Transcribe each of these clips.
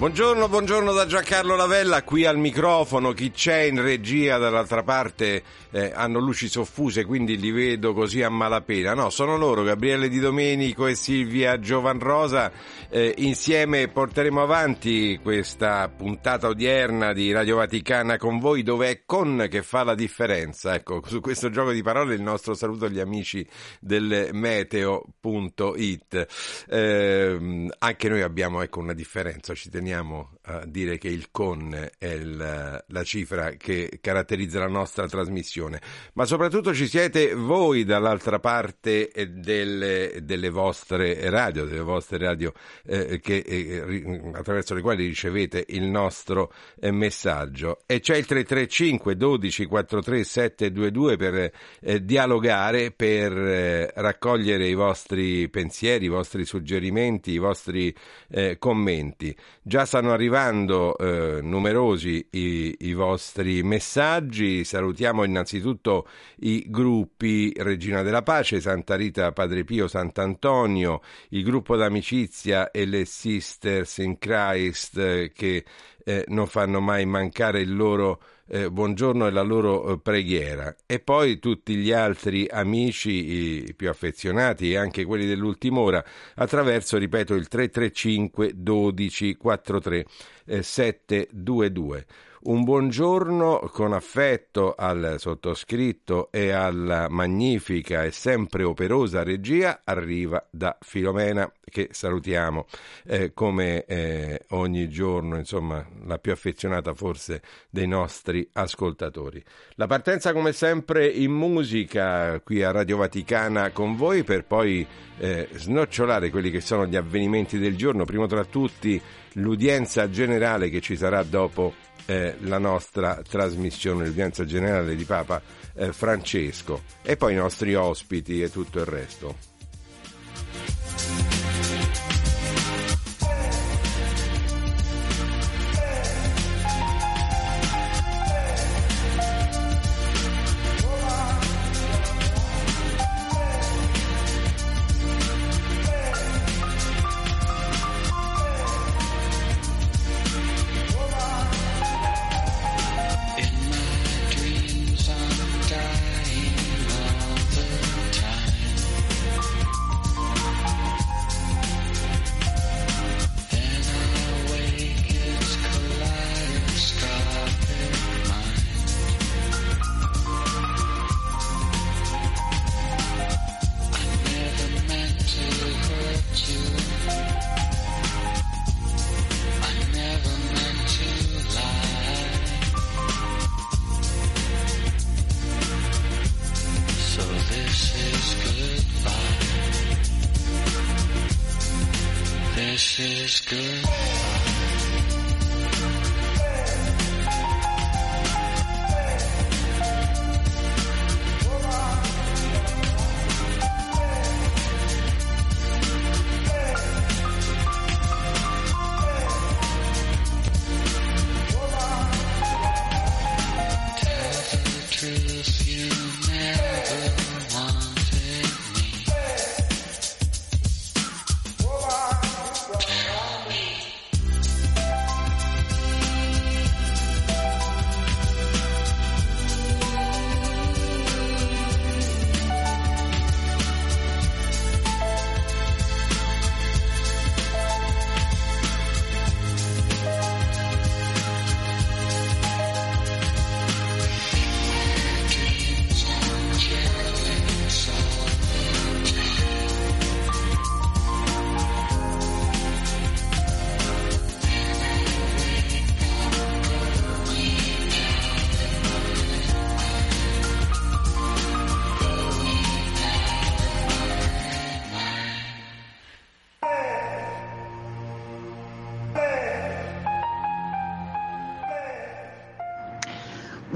Buongiorno, buongiorno da Giancarlo Lavella, qui al microfono, chi c'è in regia dall'altra parte eh, hanno luci soffuse quindi li vedo così a malapena, no, sono loro, Gabriele Di Domenico e Silvia Giovanrosa, eh, insieme porteremo avanti questa puntata odierna di Radio Vaticana con voi dove è con che fa la differenza, ecco, su questo gioco di parole il nostro saluto agli amici del meteo.it, eh, anche noi abbiamo ecco, una differenza, ci teniamo teniamo a dire che il con è il, la cifra che caratterizza la nostra trasmissione, ma soprattutto ci siete voi dall'altra parte delle, delle vostre radio, delle vostre radio eh, che, eh, attraverso le quali ricevete il nostro eh, messaggio. E c'è il 335 12 43 722 per eh, dialogare, per eh, raccogliere i vostri pensieri, i vostri suggerimenti, i vostri eh, commenti. Già Già stanno arrivando eh, numerosi i, i, vostri messaggi. Salutiamo innanzitutto i gruppi Regina della Pace, Santa Rita, Padre Pio, Sant'Antonio, il gruppo d'amicizia e le Sisters in Christ eh, che eh, non fanno mai mancare il loro eh, buongiorno e la loro eh, preghiera e poi tutti gli altri amici i più affezionati e anche quelli dell'ultima ora attraverso, ripeto, il 335 12 43 eh, 722. Un buongiorno con affetto al sottoscritto e alla magnifica e sempre operosa regia arriva da Filomena che salutiamo eh, come eh, ogni giorno, insomma la più affezionata forse dei nostri ascoltatori. La partenza come sempre in musica qui a Radio Vaticana con voi per poi eh, snocciolare quelli che sono gli avvenimenti del giorno, primo tra tutti l'udienza generale che ci sarà dopo eh, la nostra trasmissione, l'udienza generale di Papa eh, Francesco e poi i nostri ospiti e tutto il resto.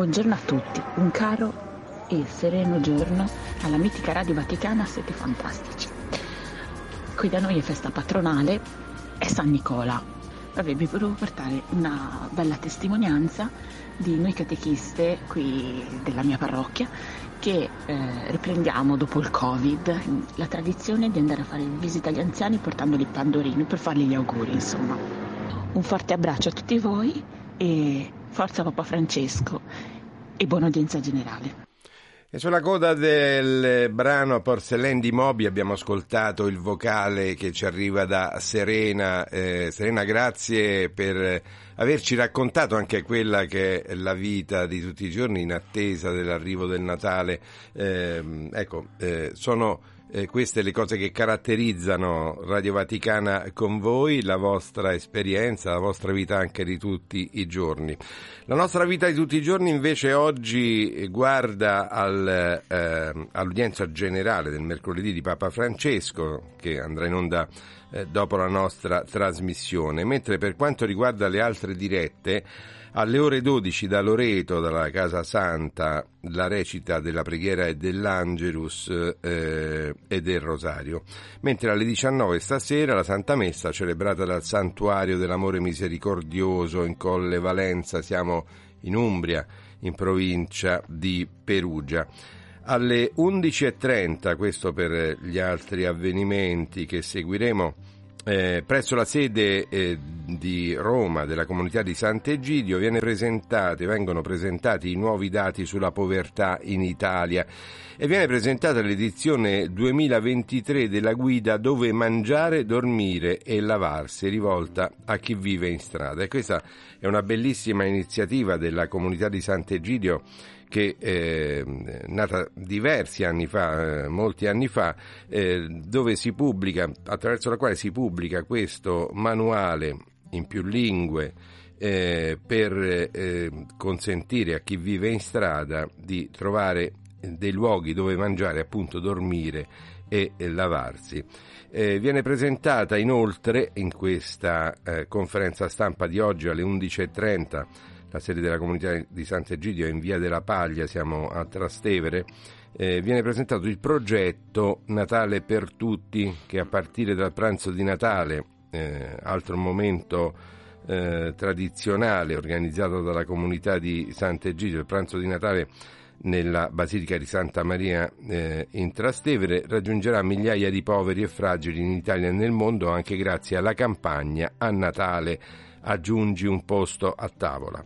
Buongiorno a tutti, un caro e sereno giorno alla mitica Radio Vaticana, siete fantastici. Qui da noi è festa patronale è San Nicola. Vabbè, vi volevo portare una bella testimonianza di noi catechiste qui della mia parrocchia che eh, riprendiamo dopo il Covid la tradizione di andare a fare visita agli anziani portandoli pandorini per fargli gli auguri, insomma. Un forte abbraccio a tutti voi e forza Papa Francesco e buona udienza generale. E sulla coda del brano Porcelain di Moby abbiamo ascoltato il vocale che ci arriva da Serena. Eh, Serena, grazie per averci raccontato anche quella che è la vita di tutti i giorni in attesa dell'arrivo del Natale. Eh, ecco, eh, sono eh, queste le cose che caratterizzano Radio Vaticana con voi, la vostra esperienza, la vostra vita anche di tutti i giorni. La nostra vita di tutti i giorni invece oggi guarda al, eh, all'udienza generale del mercoledì di Papa Francesco che andrà in onda eh, dopo la nostra trasmissione, mentre per quanto riguarda le altre dirette alle ore 12 da Loreto, dalla Casa Santa, la recita della preghiera e dell'Angelus eh, e del Rosario, mentre alle 19 stasera la Santa Messa celebrata dal Santuario dell'Amore Misericordioso in Colle Valenza, siamo in Umbria, in provincia di Perugia. Alle 11.30, questo per gli altri avvenimenti che seguiremo, eh, presso la sede eh, di Roma della comunità di Sant'Egidio vengono presentati i nuovi dati sulla povertà in Italia e viene presentata l'edizione 2023 della guida Dove mangiare, dormire e lavarsi rivolta a chi vive in strada. E questa è una bellissima iniziativa della comunità di Sant'Egidio che è eh, nata diversi anni fa, eh, molti anni fa, eh, dove si pubblica, attraverso la quale si pubblica questo manuale in più lingue eh, per consentire a chi vive in strada di trovare dei luoghi dove mangiare, appunto dormire e, e lavarsi. Eh, viene presentata inoltre in questa eh, conferenza stampa di oggi alle 11.30 la sede della comunità di Sant'Egidio è in via della Paglia, siamo a Trastevere, eh, viene presentato il progetto Natale per tutti che a partire dal pranzo di Natale, eh, altro momento eh, tradizionale organizzato dalla comunità di Sant'Egidio, il pranzo di Natale nella Basilica di Santa Maria eh, in Trastevere raggiungerà migliaia di poveri e fragili in Italia e nel mondo anche grazie alla campagna A Natale aggiungi un posto a tavola.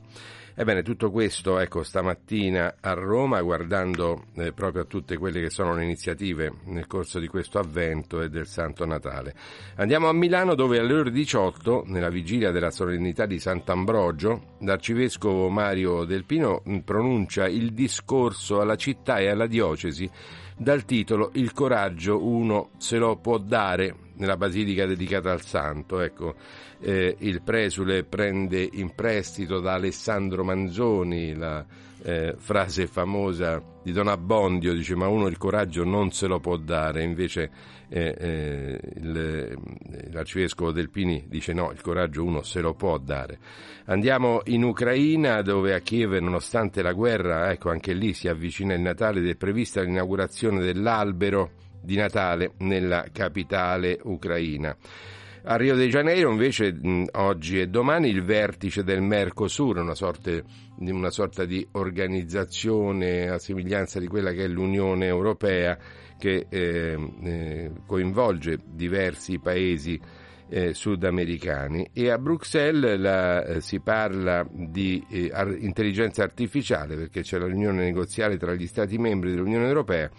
Ebbene, tutto questo, ecco, stamattina a Roma, guardando eh, proprio a tutte quelle che sono le iniziative nel corso di questo avvento e del Santo Natale. Andiamo a Milano dove alle ore 18, nella vigilia della solennità di Sant'Ambrogio, l'arcivescovo Mario Del Pino mm, pronuncia il discorso alla città e alla diocesi dal titolo Il coraggio uno se lo può dare nella basilica dedicata al santo. Ecco, eh, il presule prende in prestito da Alessandro Manzoni la eh, frase famosa di Don Abbondio, dice ma uno il coraggio non se lo può dare, invece eh, eh il, l'arcivescovo Delpini dice no, il coraggio uno se lo può dare. Andiamo in Ucraina dove a Kiev, nonostante la guerra, ecco anche lì si avvicina il Natale ed è prevista l'inaugurazione dell'albero di Natale nella capitale ucraina. A Rio de Janeiro invece oggi e domani il vertice del Mercosur, una, sorte, una sorta di organizzazione a somiglianza di quella che è l'Unione Europea che eh, eh, coinvolge diversi paesi eh, sudamericani e a Bruxelles la, eh, si parla di eh, intelligenza artificiale perché c'è la riunione negoziale tra gli Stati membri dell'Unione Europea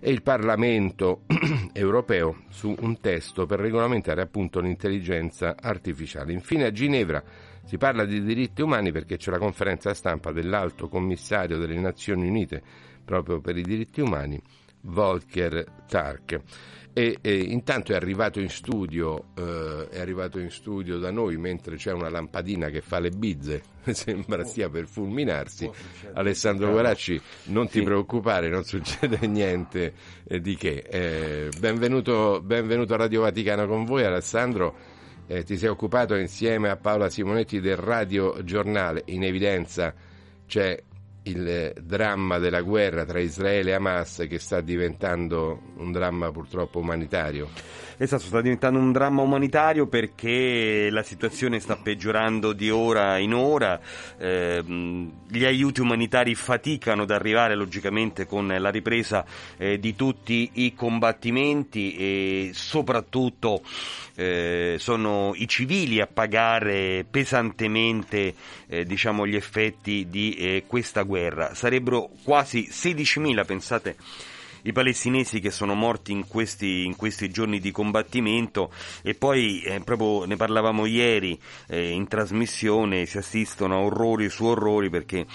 e il Parlamento europeo su un testo per regolamentare appunto l'intelligenza artificiale. Infine a Ginevra si parla di diritti umani perché c'è la conferenza stampa dell'Alto Commissario delle Nazioni Unite proprio per i diritti umani, Volker Tark e, e, intanto è arrivato in studio eh, è arrivato in studio da noi mentre c'è una lampadina che fa le bizze sembra stia per fulminarsi. Alessandro Guaracci non ti preoccupare non succede niente eh, di che. Eh, benvenuto, benvenuto, a Radio Vaticano con voi Alessandro. Eh, ti sei occupato insieme a Paola Simonetti del Radio Giornale. In evidenza c'è il dramma della guerra tra Israele e Hamas che sta diventando un dramma purtroppo umanitario. Esatto, sta diventando un dramma umanitario perché la situazione sta peggiorando di ora in ora, eh, gli aiuti umanitari faticano ad arrivare logicamente con la ripresa eh, di tutti i combattimenti e soprattutto eh, sono i civili a pagare pesantemente eh, diciamo, gli effetti di eh, questa guerra. Sarebbero quasi 16.000, pensate i palestinesi che sono morti in questi, in questi giorni di combattimento e poi eh, proprio ne parlavamo ieri eh, in trasmissione si assistono a orrori su orrori perché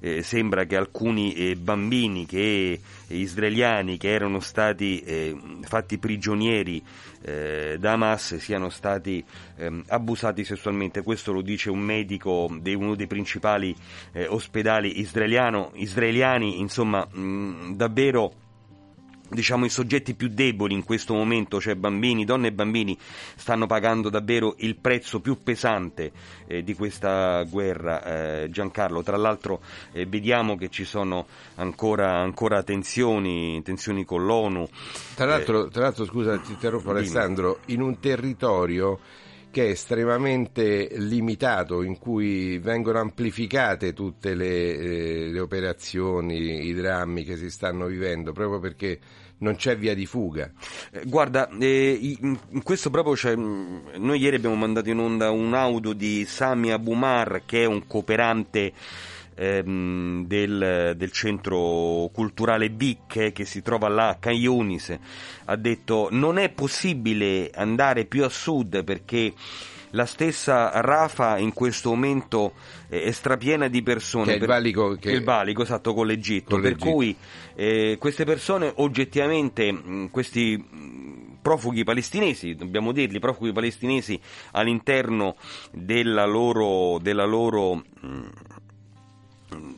eh, sembra che alcuni eh, bambini che, eh, israeliani che erano stati eh, fatti prigionieri da Hamas siano stati ehm, abusati sessualmente. Questo lo dice un medico di uno dei principali ospedali israeliani. Insomma, mh, davvero diciamo, i soggetti più deboli in questo momento, cioè bambini, donne e bambini, stanno pagando davvero il prezzo più pesante eh, di questa guerra, eh, Giancarlo. Tra l'altro eh, vediamo che ci sono ancora, ancora tensioni, tensioni, con l'ONU. Tra l'altro, tra l'altro scusa, ti interrompo Alessandro, in un territorio che è estremamente limitato, in cui vengono amplificate tutte le, eh, le operazioni, i drammi che si stanno vivendo, proprio perché non c'è via di fuga. Eh, guarda, eh, in questo proprio c'è, mm, noi ieri abbiamo mandato in onda un audio di Sami Abumar che è un cooperante ehm, del, del, centro culturale BIC che si trova là a Cagliunis, ha detto non è possibile andare più a sud perché la stessa Rafa in questo momento è strapiena di persone. Che è il valico, che... il valico esatto, con l'Egitto. Con l'Egitto. Per cui eh, queste persone oggettivamente, mh, questi mh, profughi palestinesi, dobbiamo dirli, profughi palestinesi all'interno della loro, della loro mh,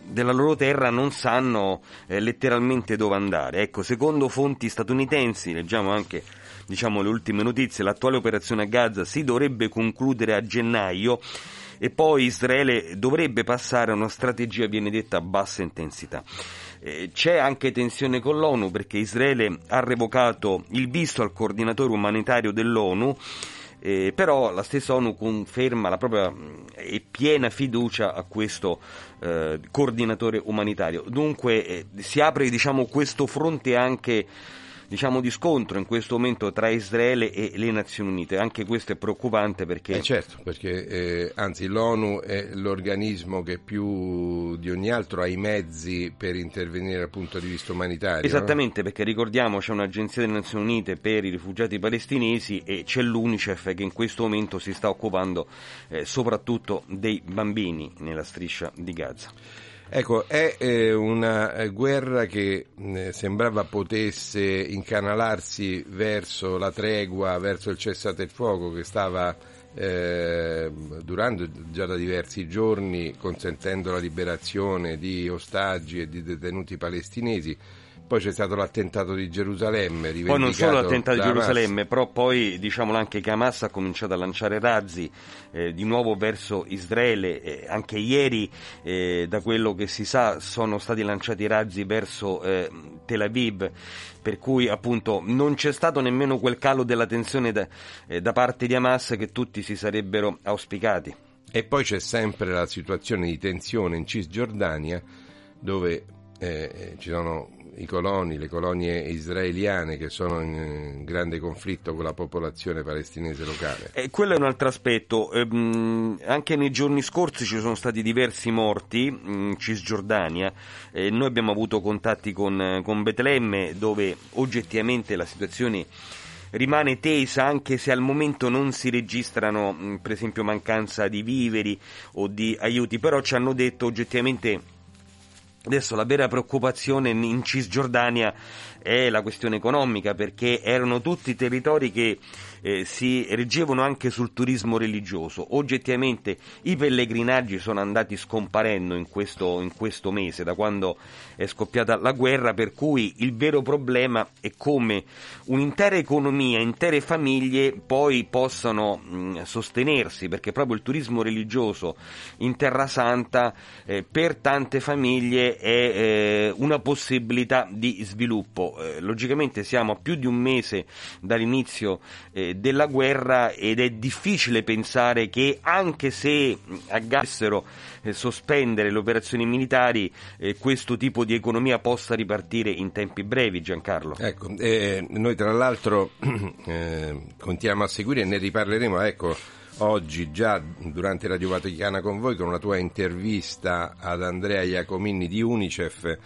della loro terra non sanno eh, letteralmente dove andare. Ecco, secondo fonti statunitensi, leggiamo anche diciamo, le ultime notizie, l'attuale operazione a Gaza si dovrebbe concludere a gennaio e poi Israele dovrebbe passare a una strategia, viene detta, a bassa intensità. Eh, c'è anche tensione con l'ONU perché Israele ha revocato il visto al coordinatore umanitario dell'ONU eh, però la stessa ONU conferma la propria e piena fiducia a questo eh, coordinatore umanitario. Dunque eh, si apre diciamo, questo fronte anche diciamo, di scontro in questo momento tra Israele e le Nazioni Unite. Anche questo è preoccupante perché... Eh certo, perché eh, anzi l'ONU è l'organismo che più di ogni altro ha i mezzi per intervenire dal punto di vista umanitario. Esattamente, no? perché ricordiamo c'è un'agenzia delle Nazioni Unite per i rifugiati palestinesi e c'è l'UNICEF che in questo momento si sta occupando eh, soprattutto dei bambini nella striscia di Gaza. Ecco, è eh, una eh, guerra che eh, sembrava potesse incanalarsi verso la tregua, verso il cessate il fuoco che stava eh, durando già da diversi giorni, consentendo la liberazione di ostaggi e di detenuti palestinesi poi c'è stato l'attentato di Gerusalemme. Poi non solo l'attentato di Gerusalemme, però poi diciamolo anche che Hamas ha cominciato a lanciare razzi eh, di nuovo verso Israele. Eh, anche ieri, eh, da quello che si sa, sono stati lanciati razzi verso eh, Tel Aviv. Per cui appunto non c'è stato nemmeno quel calo della tensione da, eh, da parte di Hamas che tutti si sarebbero auspicati. E poi c'è sempre la situazione di tensione in Cisgiordania dove eh, ci sono i coloni, le colonie israeliane che sono in grande conflitto con la popolazione palestinese locale. E quello è un altro aspetto. Ehm, anche nei giorni scorsi ci sono stati diversi morti in Cisgiordania. Eh, noi abbiamo avuto contatti con, con Betlemme dove oggettivamente la situazione rimane tesa anche se al momento non si registrano per esempio mancanza di viveri o di aiuti, però ci hanno detto oggettivamente Adesso la vera preoccupazione in Cisgiordania è la questione economica perché erano tutti territori che eh, si reggevano anche sul turismo religioso. Oggettivamente i pellegrinaggi sono andati scomparendo in questo, in questo mese, da quando è scoppiata la guerra, per cui il vero problema è come un'intera economia, intere famiglie poi possano mh, sostenersi, perché proprio il turismo religioso in Terra Santa eh, per tante famiglie è eh, una possibilità di sviluppo. Eh, logicamente siamo a più di un mese dall'inizio eh, della guerra ed è difficile pensare che anche se aggassero eh, sospendere le operazioni militari eh, questo tipo di economia possa ripartire in tempi brevi, Giancarlo. Ecco, noi tra l'altro continuiamo a seguire e ne riparleremo, ecco oggi già durante Radio Vaticana con voi con una tua intervista ad Andrea Iacomini di Unicef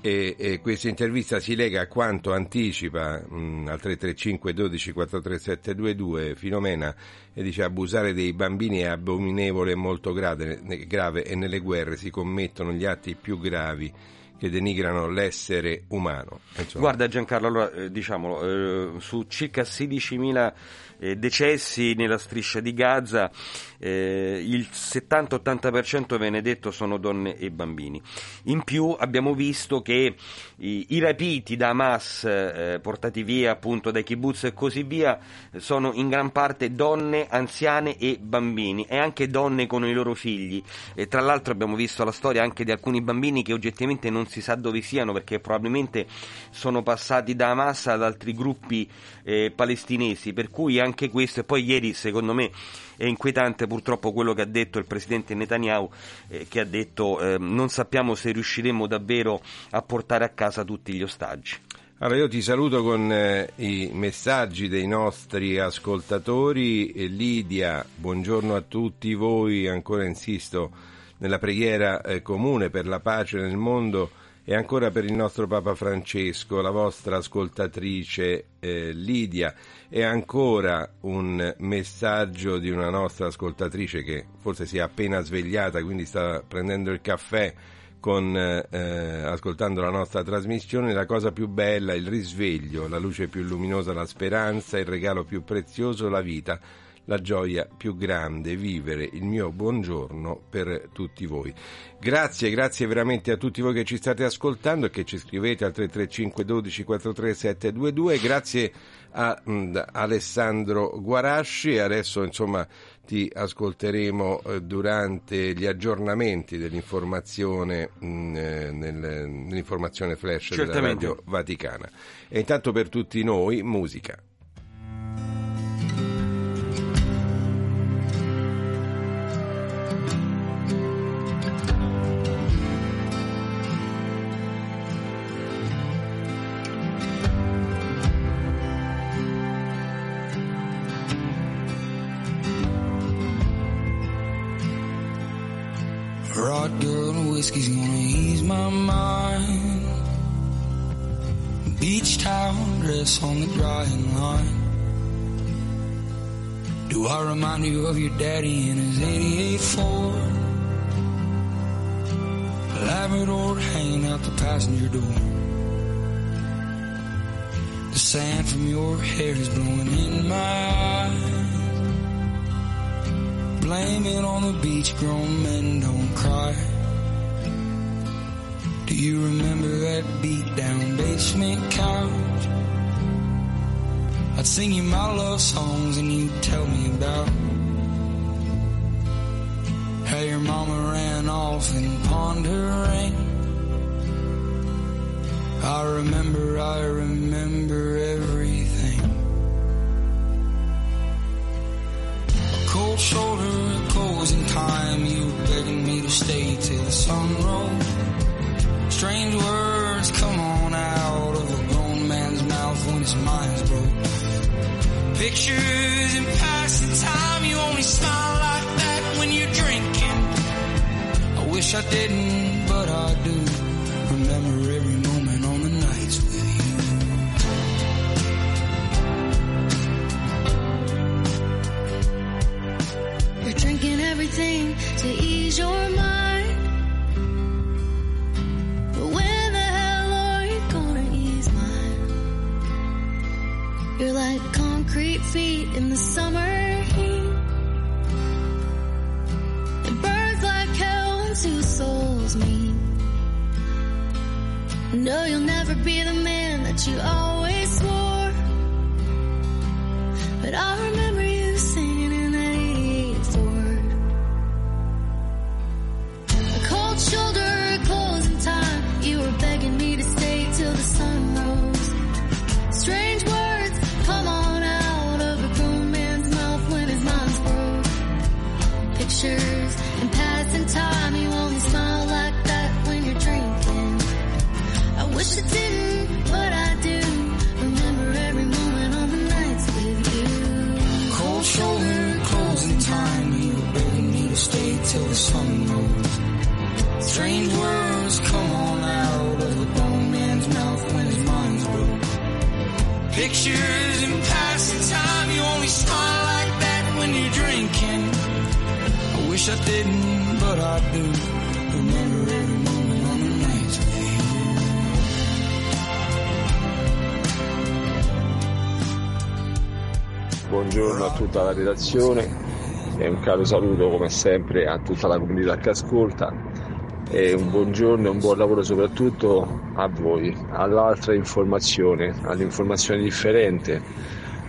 e, e questa intervista si lega a quanto anticipa mh, al 335 12 43722 Filomena e dice abusare dei bambini è abominevole e molto grave, grave e nelle guerre si commettono gli atti più gravi che denigrano l'essere umano. Insomma. Guarda Giancarlo, allora, eh, diciamolo, eh, su circa 16.000 eh, decessi nella striscia di Gaza, eh, il 70-80% viene detto sono donne e bambini. In più abbiamo visto che i, i rapiti da Hamas eh, portati via appunto dai kibbutz e così via sono in gran parte donne, anziane e bambini e anche donne con i loro figli. E tra l'altro abbiamo visto la storia anche di alcuni bambini che oggettivamente non si sa dove siano perché probabilmente sono passati da Hamas ad altri gruppi eh, palestinesi, per cui anche questo, e poi ieri secondo me è inquietante purtroppo quello che ha detto il presidente Netanyahu, eh, che ha detto eh, non sappiamo se riusciremo davvero a portare a casa tutti gli ostaggi. Allora io ti saluto con eh, i messaggi dei nostri ascoltatori. E Lidia, buongiorno a tutti voi, ancora insisto nella preghiera eh, comune per la pace nel mondo e ancora per il nostro Papa Francesco, la vostra ascoltatrice eh, Lidia. E ancora un messaggio di una nostra ascoltatrice che forse si è appena svegliata, quindi sta prendendo il caffè con, eh, ascoltando la nostra trasmissione, la cosa più bella, il risveglio, la luce più luminosa, la speranza, il regalo più prezioso, la vita la gioia più grande, vivere il mio buongiorno per tutti voi. Grazie, grazie veramente a tutti voi che ci state ascoltando e che ci scrivete al 335 12 43 722. Grazie a mh, Alessandro Guarasci adesso insomma ti ascolteremo eh, durante gli aggiornamenti dell'informazione mh, eh, nel, nell'informazione flash Certamente. della Radio Vaticana. E intanto per tutti noi musica. Dress on the drying line. Do I remind you of your daddy in his 88 Ford? Labrador hanging out the passenger door. The sand from your hair is blowing in my eyes. Blame it on the beach, grown men don't cry. Do you remember that beat down basement couch? I'd sing you my love songs and you'd tell me about how your mama ran off and pawned her ring. I remember, I remember everything. Cold shoulder, closing time, you begging me to stay till the sun rose. Strange words come on Pictures in passing time, you only smile like that when you're drinking. I wish I didn't, but I do. Feet in the summer heat. It burns like hell when two souls meet. No, you'll never be the man that you always sunroof. Strange words come on out of the bone man's mouth when his mind's broke. Pictures and passing time, you only smile like that when you're drinking. I wish I didn't, but I do. Remember every moment on the nights we Buongiorno a tutta la redazione. E un caro saluto come sempre a tutta la comunità che ascolta e un buongiorno e un buon lavoro soprattutto a voi, all'altra informazione, all'informazione differente,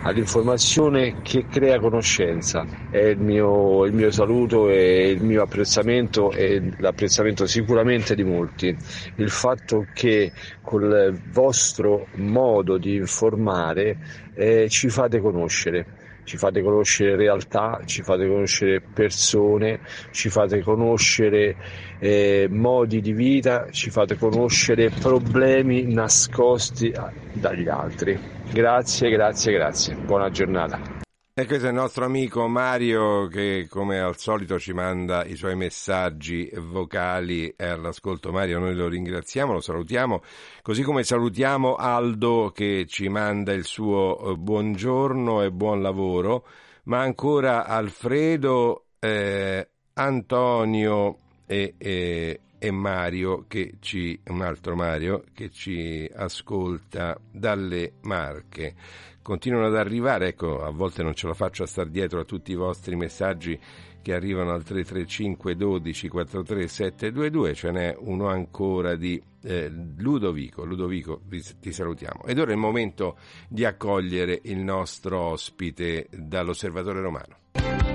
all'informazione che crea conoscenza. È il mio, il mio saluto e il mio apprezzamento e l'apprezzamento sicuramente di molti. Il fatto che col vostro modo di informare eh, ci fate conoscere ci fate conoscere realtà, ci fate conoscere persone, ci fate conoscere eh, modi di vita, ci fate conoscere problemi nascosti dagli altri. Grazie, grazie, grazie. Buona giornata. E questo è il nostro amico Mario che come al solito ci manda i suoi messaggi vocali. All'ascolto Mario noi lo ringraziamo, lo salutiamo, così come salutiamo Aldo che ci manda il suo eh, buongiorno e buon lavoro, ma ancora Alfredo, eh, Antonio e, e, e Mario ci, un altro Mario che ci ascolta dalle Marche continuano ad arrivare, ecco, a volte non ce la faccio a star dietro a tutti i vostri messaggi che arrivano al 335 12 43 722, ce n'è uno ancora di eh, Ludovico. Ludovico, vi, ti salutiamo. Ed ora è il momento di accogliere il nostro ospite dall'Osservatore Romano.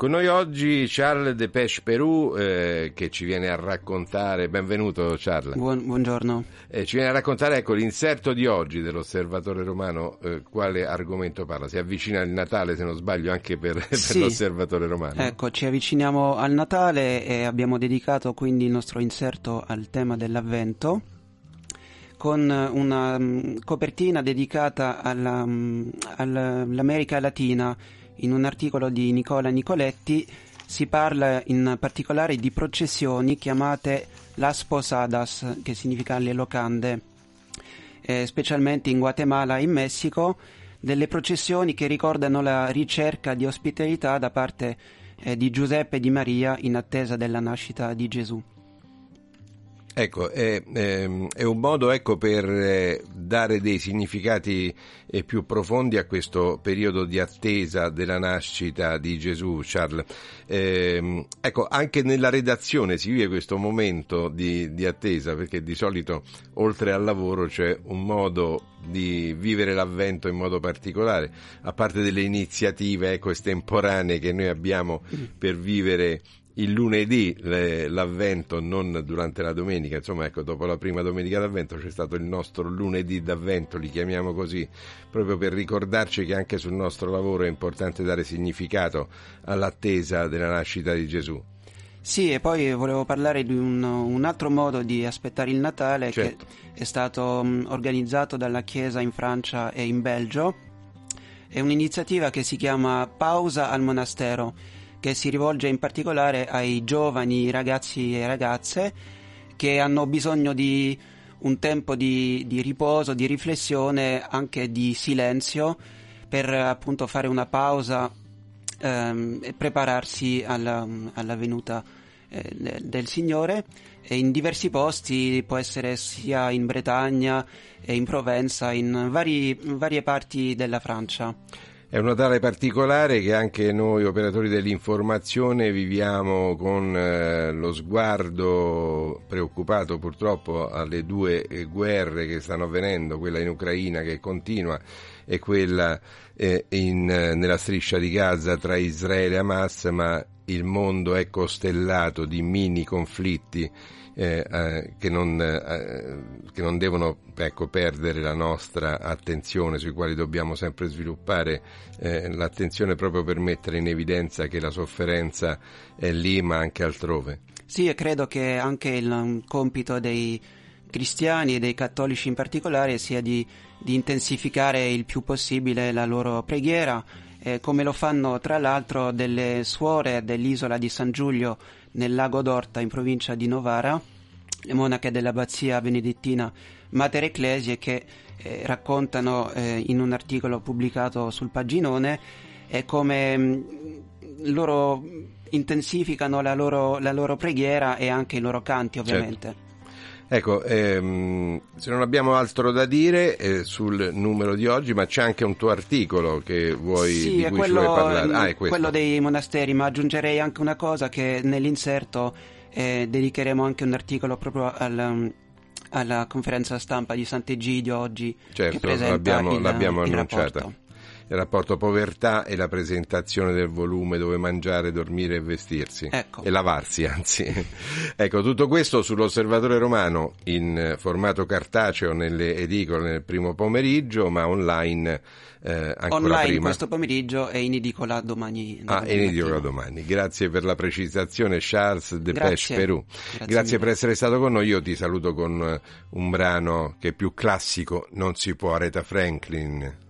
Con noi oggi Charles de Pesce Perù eh, che ci viene a raccontare, benvenuto Charles. Buon, buongiorno. Eh, ci viene a raccontare ecco, l'inserto di oggi dell'Osservatore Romano, eh, quale argomento parla? Si avvicina il Natale se non sbaglio anche per, Sì. per l'Osservatore Romano. Ecco, ci avviciniamo al Natale e abbiamo dedicato quindi il nostro inserto al tema dell'Avvento con una mm, copertina dedicata alla, mm, all'America Latina. In un articolo di Nicola Nicoletti si parla in particolare di processioni chiamate Las Posadas, che significa le locande, eh, specialmente in Guatemala e in Messico, delle processioni che ricordano la ricerca di ospitalità da parte eh, di Giuseppe e di Maria in attesa della nascita di Gesù. Ecco, è, ehm, è un modo ecco, per eh, dare dei significati eh, più profondi a questo periodo di attesa della nascita di Gesù, Charles. Ehm, ecco, anche nella redazione si vive questo momento di, di attesa, perché di solito oltre al lavoro c'è un modo di vivere l'avvento in modo particolare, a parte delle iniziative ecco, estemporanee che noi abbiamo per vivere il lunedì le- l'avvento, non durante la domenica, insomma ecco, dopo la prima domenica d'avvento c'è stato il nostro lunedì d'avvento, li chiamiamo così, proprio per ricordarci che anche sul nostro lavoro è importante dare significato all'attesa della nascita di Gesù. Sì, e poi volevo parlare di un, un altro modo di aspettare il Natale Certo. che è stato mh, organizzato dalla Chiesa in Francia e in Belgio. È un'iniziativa che si chiama Pausa al Monastero, che si rivolge in particolare ai giovani ragazzi e ragazze che hanno bisogno di un tempo di, di riposo, di riflessione, anche di silenzio, per appunto fare una pausa ehm, e prepararsi alla, alla venuta eh, de- del Signore. E in diversi posti, può essere sia in Bretagna e in Provenza, in vari- varie parti della Francia. È un Natale particolare che anche noi operatori dell'informazione viviamo con eh, lo sguardo preoccupato purtroppo alle due eh, guerre che stanno avvenendo, quella in Ucraina che continua e quella eh, in, eh, nella striscia di Gaza tra Israele e Hamas, ma il mondo è costellato di mini conflitti eh, eh, che, non, eh, che non devono ecco, perdere la nostra attenzione, sui quali dobbiamo sempre sviluppare eh, l'attenzione proprio per mettere in evidenza che la sofferenza è lì ma anche altrove. Sì, e credo che anche il um, compito dei cristiani e dei cattolici in particolare sia di, di intensificare il più possibile la loro preghiera, eh, come lo fanno tra l'altro delle suore dell'isola di San Giulio nel lago d'Orta in provincia di Novara, le monache dell'abbazia benedettina Mater Ecclesiae che eh, raccontano eh, in un articolo pubblicato sul paginone eh, come mh, loro intensificano la loro, la loro preghiera e anche i loro canti ovviamente. Ecco, ehm, se non abbiamo altro da dire eh, sul numero di oggi, ma c'è anche un tuo articolo che vuoi, Sì, di cui quello, ci vuoi parlare. Ah, è questo. quello dei monasteri, ma aggiungerei anche una cosa che nell'inserto eh, dedicheremo anche un articolo proprio al, alla conferenza stampa di Sant'Egidio oggi Certo, l'abbiamo, il, l'abbiamo annunciata. Il rapporto povertà e la presentazione del volume dove mangiare, dormire e vestirsi. Ecco. E lavarsi, anzi. ecco, tutto questo sull'Osservatore Romano in formato cartaceo nelle edicole nel primo pomeriggio, ma online eh, ancora Online prima. questo pomeriggio e in edicola domani. Ah, e dico mattina. domani. Grazie per la precisazione, Charles De. Pesce Perù. Grazie Grazie, per essere stato con noi. Io ti saluto con un brano che è più classico, Non si può, Aretha Franklin.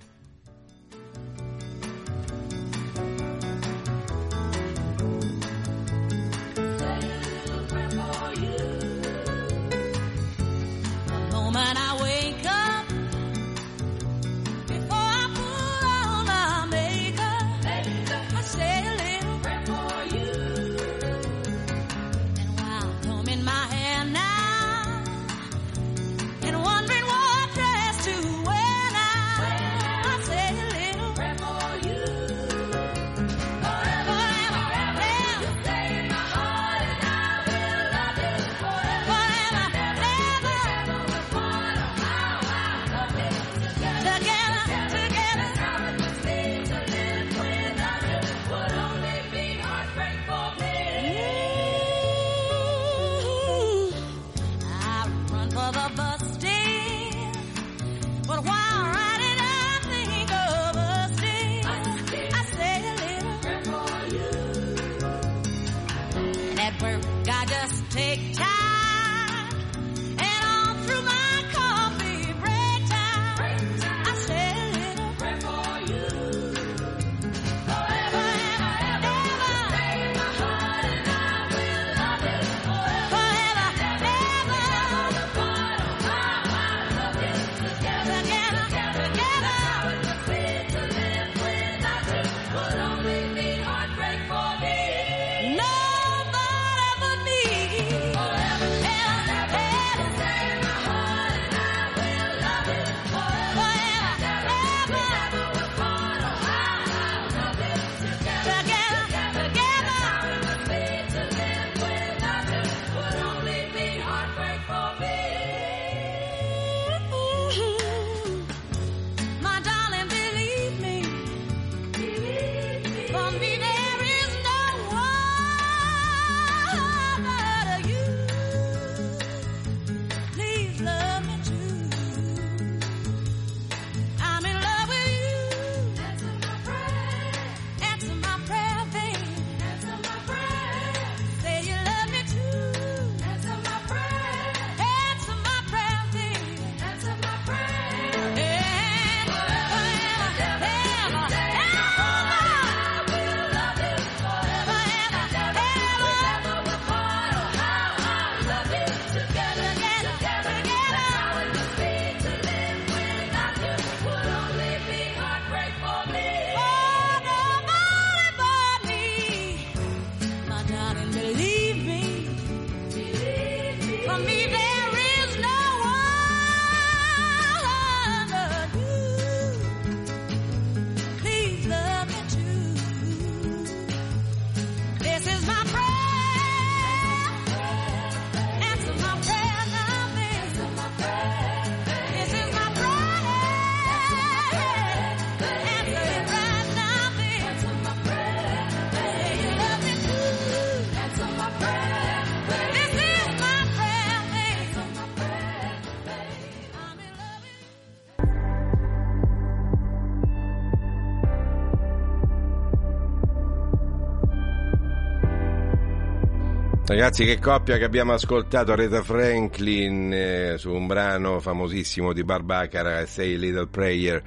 Ragazzi, che coppia che abbiamo ascoltato Aretha Franklin eh, su un brano famosissimo di Barbara e Say Little Prayer.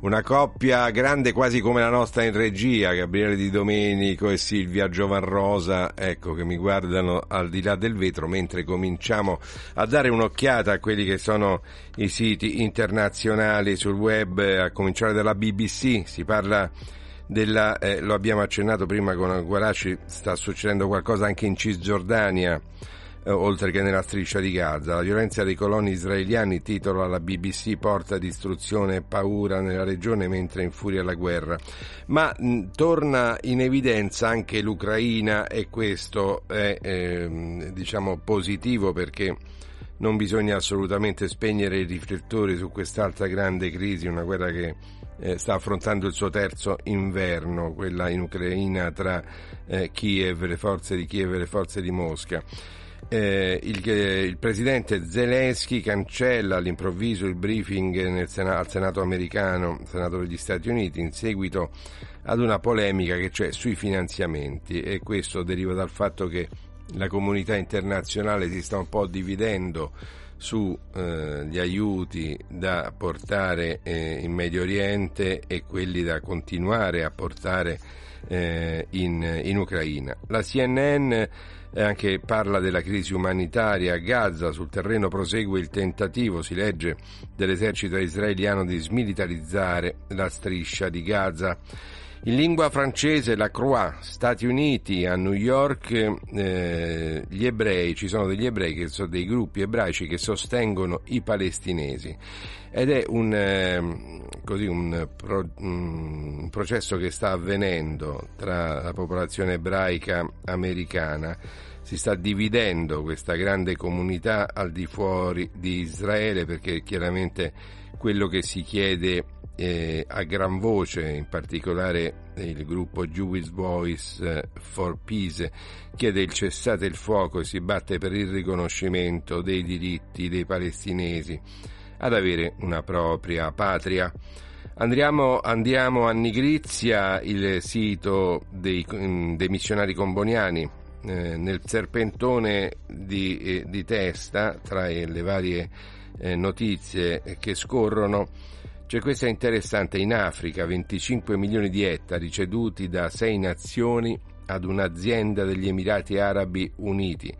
una coppia grande quasi come la nostra in regia, Gabriele Di Domenico e Silvia Giovanrosa, ecco che mi guardano al di là del vetro mentre cominciamo a dare un'occhiata a quelli che sono i siti internazionali sul web, a cominciare dalla BBC, si parla della, eh, lo abbiamo accennato prima con Guaraci, sta succedendo qualcosa anche in Cisgiordania eh, oltre che nella striscia di Gaza. La violenza dei coloni israeliani, titolo alla BBC, porta distruzione e paura nella regione mentre infuria la guerra. Ma mh, torna in evidenza anche l'Ucraina e questo è ehm, diciamo positivo perché non bisogna assolutamente spegnere i riflettori su quest'altra grande crisi, una guerra che eh, sta affrontando il suo terzo inverno, quella in Ucraina tra eh, Kiev, le forze di Kiev e le forze di Mosca. Eh, il, il, presidente Zelensky cancella all'improvviso il briefing Sena- al Senato americano, Senato degli Stati Uniti, in seguito ad una polemica che c'è sui finanziamenti e questo deriva dal fatto che la comunità internazionale si sta un po' dividendo sugli eh, aiuti da portare eh, in Medio Oriente e quelli da continuare a portare eh, in, in Ucraina. La CNN eh, anche parla della crisi umanitaria a Gaza, sul terreno prosegue il tentativo, si legge, dell'esercito israeliano di smilitarizzare la striscia di Gaza. In lingua francese la Croix, Stati Uniti, a New York, eh, gli ebrei, ci sono degli ebrei che sono dei gruppi ebraici che sostengono i palestinesi. Ed è un, eh, così, un, pro, un processo che sta avvenendo tra la popolazione ebraica americana. Si sta dividendo questa grande comunità al di fuori di Israele perché chiaramente quello che si chiede eh, a gran voce, in particolare il gruppo Jewish Voice eh, for Peace, chiede il cessate il fuoco e si batte per il riconoscimento dei diritti dei palestinesi ad avere una propria patria. Andiamo, andiamo a Nigrizia, il sito dei, dei missionari comboniani. Eh, nel serpentone di, eh, di, testa, tra le varie notizie che scorrono, c'è questa interessante, in Africa 25 milioni di ettari ceduti da sei nazioni ad un'azienda degli Emirati Arabi Uniti.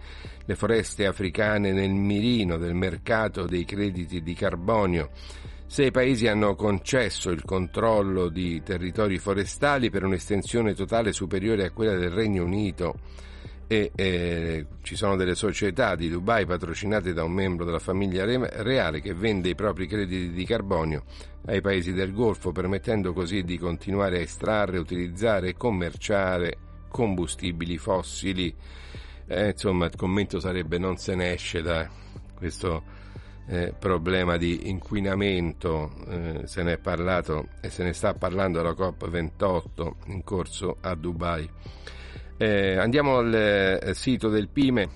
Le foreste africane nel mirino del mercato dei crediti di carbonio. Sei paesi hanno concesso il controllo di territori forestali per un'estensione totale superiore a quella del Regno Unito e eh, ci sono delle società di Dubai patrocinate da un membro della famiglia reale che vende i propri crediti di carbonio ai paesi del Golfo, permettendo così di continuare a estrarre, utilizzare e commerciare combustibili fossili. Eh, insomma, il commento sarebbe non se ne esce da questo eh, problema di inquinamento, eh, se ne è parlato e se ne sta parlando alla COP28 in corso a Dubai. Eh, andiamo al eh, sito del PIME,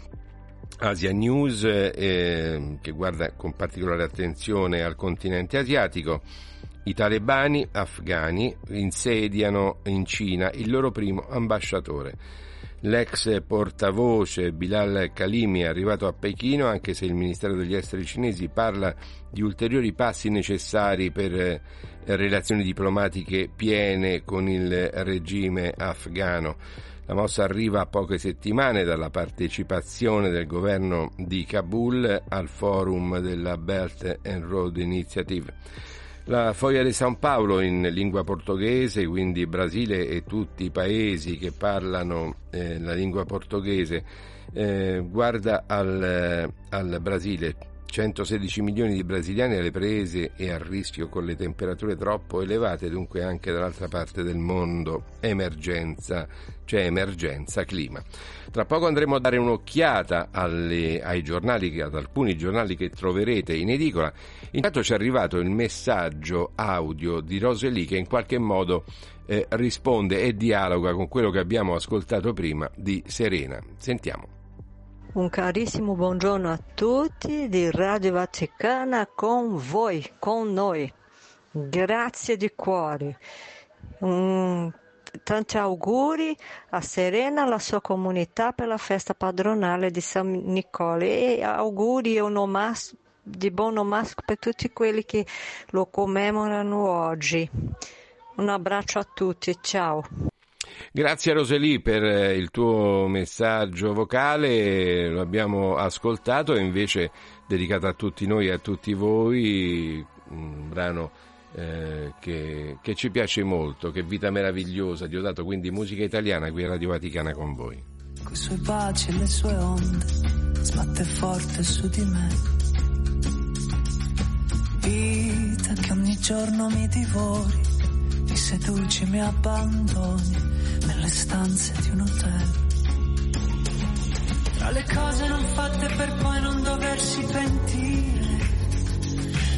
Asia News, eh, che guarda con particolare attenzione al continente asiatico. I talebani afghani insediano in Cina il loro primo ambasciatore. L'ex portavoce Bilal Kalimi è arrivato a Pechino anche se il Ministero degli Esteri cinesi parla di ulteriori passi necessari per eh, relazioni diplomatiche piene con il regime afghano. La mossa arriva a poche settimane dalla partecipazione del governo di Kabul al forum della Belt and Road Initiative. La Foglia di San Paolo in lingua portoghese, quindi Brasile e tutti i paesi che parlano eh, la lingua portoghese, eh, guarda al, al Brasile, 116 milioni di brasiliani alle prese e a rischio con le temperature troppo elevate, dunque anche dall'altra parte del mondo emergenza, c'è emergenza clima. Tra poco andremo a dare un'occhiata alle, ai giornali, ad alcuni giornali che troverete in edicola. Intanto ci è arrivato il messaggio audio di Roseli che in qualche modo eh, risponde e dialoga con quello che abbiamo ascoltato prima di Serena. Sentiamo. Un carissimo buongiorno a tutti di Radio Vaticana con voi, con noi. Grazie di cuore. Mm, tanti auguri a Serena e alla sua comunità per la festa padronale di San Nicole e auguri onomas- di Bono Musk per tutti quelli che lo commemorano oggi. Un abbraccio a tutti, ciao. Grazie Roseli per eh, il tuo messaggio vocale, lo abbiamo ascoltato e invece dedicato a tutti noi e a tutti voi, un brano eh, che, che ci piace molto, che vita meravigliosa, Diodato, quindi musica italiana qui a Radio Vaticana con voi. coi suoi baci e le sue onde, sbatte forte su di me. Vita che ogni giorno mi divori, mi seduci, mi abbandoni nelle stanze di un hotel. Tra le cose non fatte per poi non doversi pentire,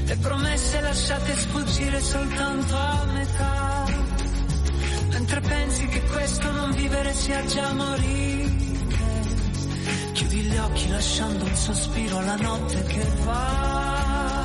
le promesse lasciate sfuggire soltanto a metà. Mentre pensi che questo non vivere sia già morire, chiudi gli occhi lasciando un sospiro alla notte che va.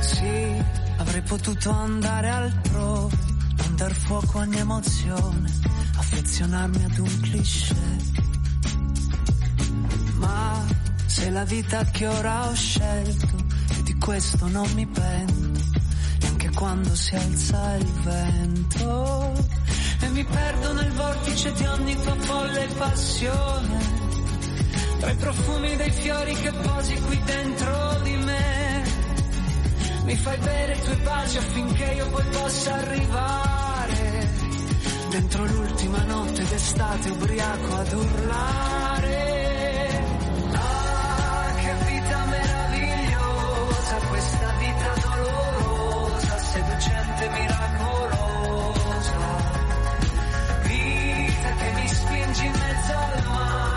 Sì, avrei potuto andare altrove, non dar fuoco a ogni emozione, affezionarmi ad un cliché. Ma se la vita che ora ho scelto, e di questo non mi pento, quando si alza il vento. E mi perdo nel vortice di ogni tua folle passione, tra i profumi dei fiori che posi qui dentro di me. Mi fai bere i tuoi baci affinché io poi possa arrivare dentro l'ultima notte d'estate ubriaco ad urlare. E miracolosa. Vita che mi spingi in mezzo al mare,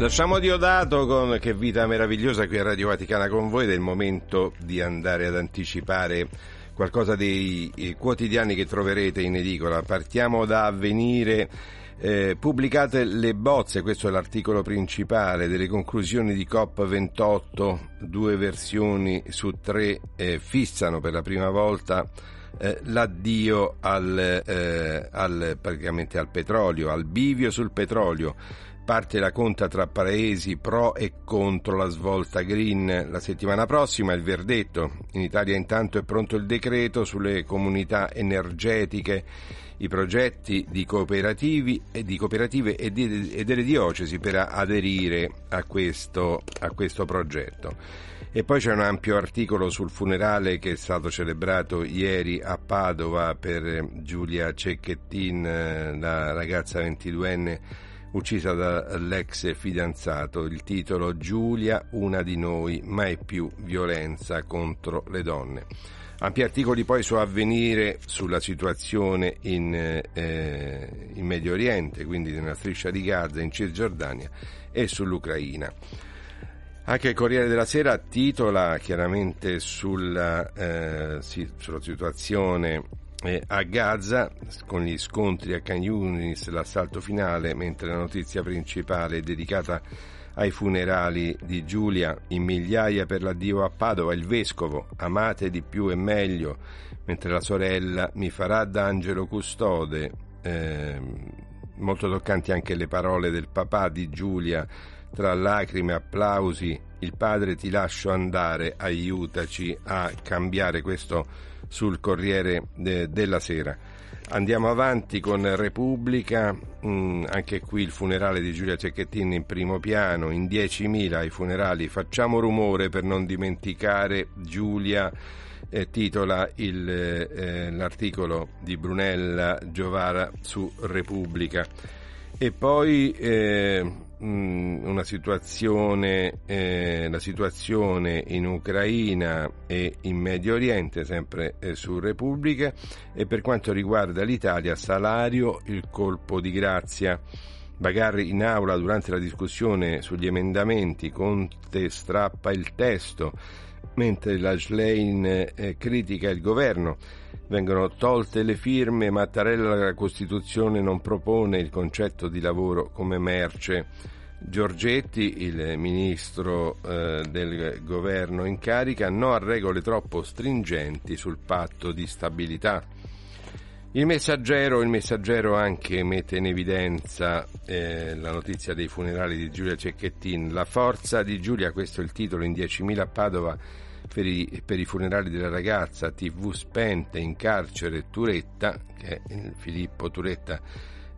Lasciamo Diodato con Che vita meravigliosa qui a Radio Vaticana con voi ed è il momento di andare ad anticipare qualcosa dei eh, quotidiani che troverete in edicola. Partiamo da Avvenire. Eh, pubblicate le bozze, questo è l'articolo principale delle conclusioni di COP28, due versioni su tre eh, fissano per la prima volta eh, l'addio al, eh, al, praticamente al petrolio, al bivio sul petrolio. Parte la conta tra paesi pro e contro la svolta green. La settimana prossima il verdetto. In Italia intanto è pronto il decreto sulle comunità energetiche, i progetti di e di cooperative e, di- e delle diocesi per aderire a questo, a questo progetto. E poi c'è un ampio articolo sul funerale che è stato celebrato ieri a Padova per Giulia Cecchettin, eh, la ragazza 22enne uccisa dall'ex fidanzato. Il titolo Giulia, una di noi, mai più violenza contro le donne. Ampi articoli poi su avvenire sulla situazione in, eh, in Medio Oriente, quindi nella striscia di Gaza, in Cisgiordania e sull'Ucraina. Anche il Corriere della Sera titola chiaramente sulla, eh, sì, sulla situazione eh, a Gaza con gli scontri a Khan Yunis, l'assalto finale, mentre la notizia principale è dedicata ai funerali di Giulia, in migliaia per l'addio a Padova, il vescovo, amate di più e meglio, mentre la sorella mi farà da angelo custode. Eh, molto toccanti anche le parole del papà di Giulia, tra lacrime e applausi, il padre ti lascio andare, aiutaci a cambiare questo sul Corriere della Sera. Andiamo avanti con Repubblica, mm, anche qui il funerale di Giulia Cecchettin in primo piano, in 10.000 ai funerali, facciamo rumore per non dimenticare Giulia, eh, titola il, eh, l'articolo di Brunella Giovara su Repubblica. E poi eh, una situazione, eh, la situazione in Ucraina e in Medio Oriente, sempre eh, su Repubblica, e per quanto riguarda l'Italia, salario, il colpo di grazia. Bagarri in aula durante la discussione sugli emendamenti, Conte strappa il testo, mentre la Schlein eh, critica il governo. Vengono tolte le firme, Mattarella la Costituzione non propone il concetto di lavoro come merce. Giorgetti, il ministro eh, del governo in carica, no a regole troppo stringenti sul patto di stabilità. Il messaggero, il messaggero anche mette in evidenza eh, la notizia dei funerali di Giulia Cecchettin. La forza di Giulia, questo è il titolo, in 10.000 a Padova per i, per i funerali della ragazza, TV spente in carcere Turetta, che è il Filippo Turetta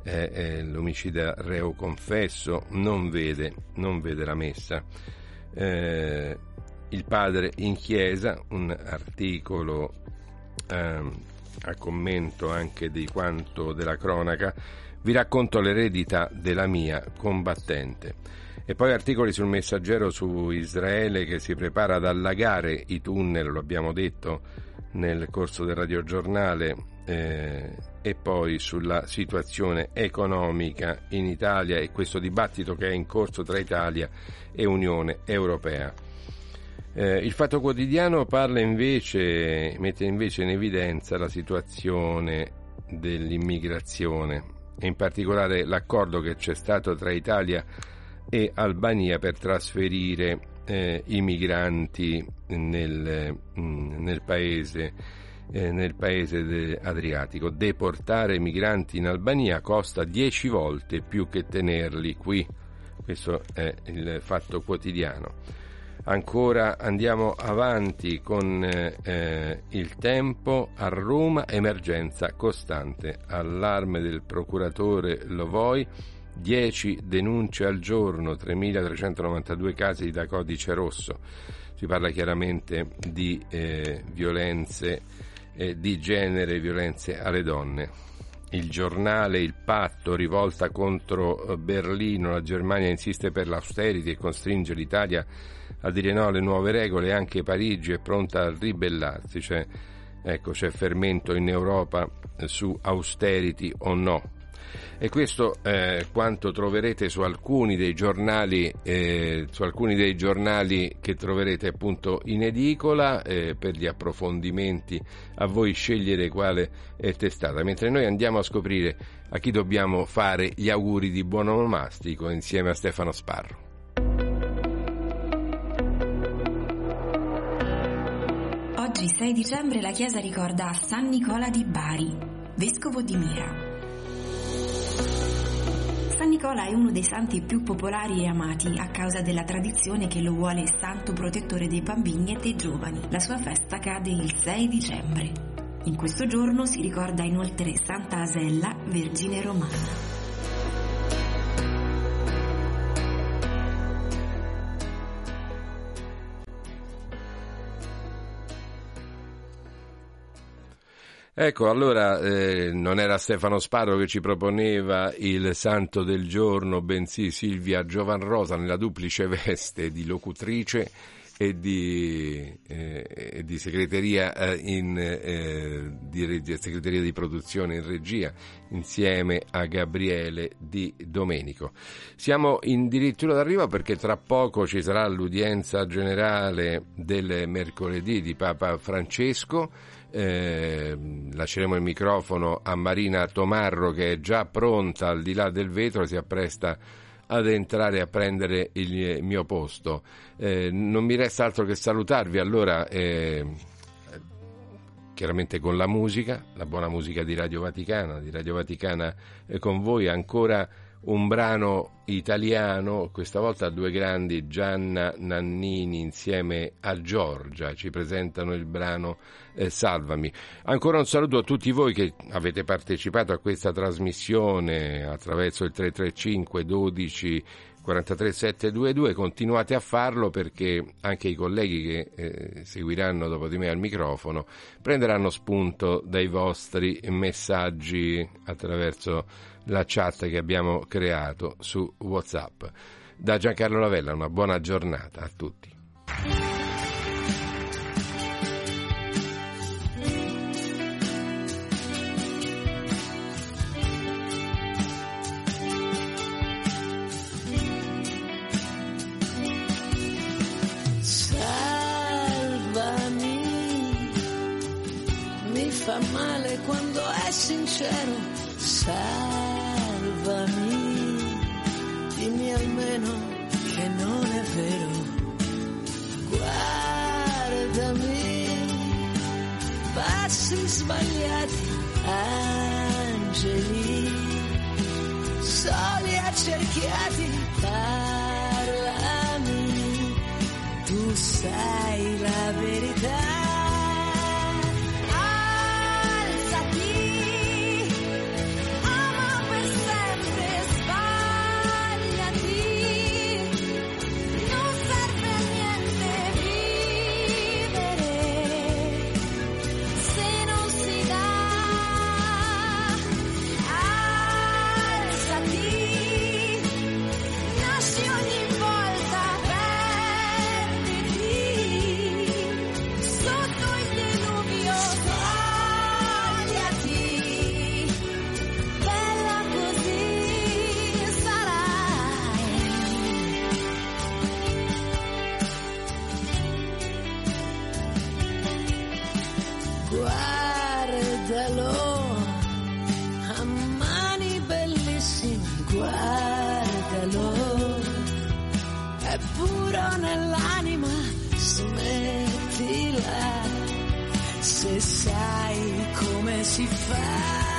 è, è l'omicida reo confesso, non vede, non vede la messa. Eh, il padre in chiesa, un articolo ehm, a commento anche di quanto della cronaca, vi racconto l'eredità della mia combattente. E poi articoli sul messaggero su Israele che si prepara ad allagare i tunnel, lo abbiamo detto nel corso del radiogiornale, eh, e poi sulla situazione economica in Italia e questo dibattito che è in corso tra Italia e Unione Europea. Eh, il Fatto Quotidiano parla invece, mette invece in evidenza la situazione dell'immigrazione e in particolare l'accordo che c'è stato tra Italia e Albania per trasferire eh, i migranti nel, mm, nel paese, eh, nel paese adriatico. Deportare migranti in Albania costa 10 volte più che tenerli qui. Questo è il fatto quotidiano. Ancora andiamo avanti con eh, il tempo a Roma, emergenza costante, allarme del procuratore Lovoi, 10 denunce al giorno, 3.392 casi da codice rosso. Si parla chiaramente di eh, violenze eh, di genere, violenze alle donne. Il giornale Il Patto, rivolta contro Berlino, la Germania insiste per l'austerity e costringe l'Italia a dire no alle nuove regole, anche Parigi è pronta a ribellarsi, cioè, ecco, c'è fermento in Europa su austerity o no. E questo è quanto troverete su alcuni dei giornali, eh, su alcuni dei giornali che troverete appunto in edicola eh, per gli approfondimenti a voi scegliere quale è testata, mentre noi andiamo a scoprire a chi dobbiamo fare gli auguri di buon onomastico insieme a Stefano Sparro. Oggi 6 dicembre la chiesa ricorda San Nicola di Bari, vescovo di Mira. San Nicola è uno dei santi più popolari e amati a causa della tradizione che lo vuole santo protettore dei bambini e dei giovani. La sua festa cade il 6 dicembre. In questo giorno si ricorda inoltre Santa Asella, Vergine Romana. Ecco, allora eh, non era Stefano Sparro che ci proponeva il santo del giorno, bensì Silvia Giovanrosa nella duplice veste di locutrice e di, eh, di segreteria, eh, in, eh, di segreteria di produzione in regia insieme a Gabriele Di Domenico. Siamo addirittura d'arrivo perché tra poco ci sarà l'udienza generale del mercoledì di Papa Francesco. Eh, lasceremo il microfono a Marina Tomarro che è già pronta al di là del vetro, si appresta ad entrare a prendere il mio posto. Eh, non mi resta altro che salutarvi allora, eh, chiaramente con la musica, la buona musica di Radio Vaticana, di Radio Vaticana eh, con voi, ancora un brano italiano, questa volta due grandi, Gianna Nannini insieme a Giorgia, ci presentano il brano eh, Salvami. Ancora un saluto a tutti voi che avete partecipato a questa trasmissione attraverso il 335 12 43 722, continuate a farlo perché anche i colleghi che eh, seguiranno dopo di me al microfono prenderanno spunto dai vostri messaggi attraverso la chat che abbiamo creato su WhatsApp. Da Giancarlo Lavella una buona giornata a tutti. Fa male quando è sincero. Salvami, Guardalo, a mani bellissime, guardalo, è puro nell'anima, smettila, se sai come si fa.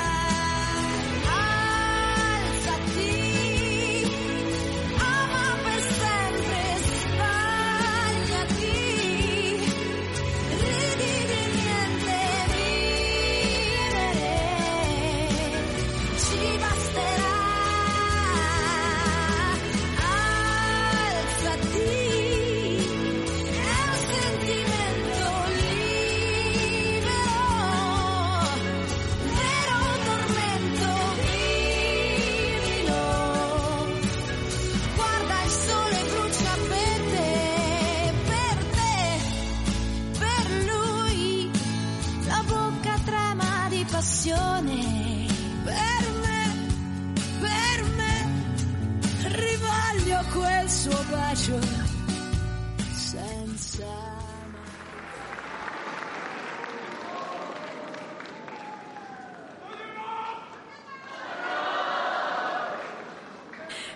Bacio senza...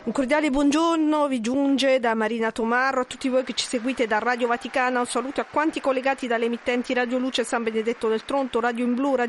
Un cordiale buongiorno vi giunge da Marina Tomarro a tutti voi che ci seguite da Radio Vaticana. Un saluto a quanti collegati dalle emittenti Radio Luce San Benedetto del Tronto, Radio in Blu, Radio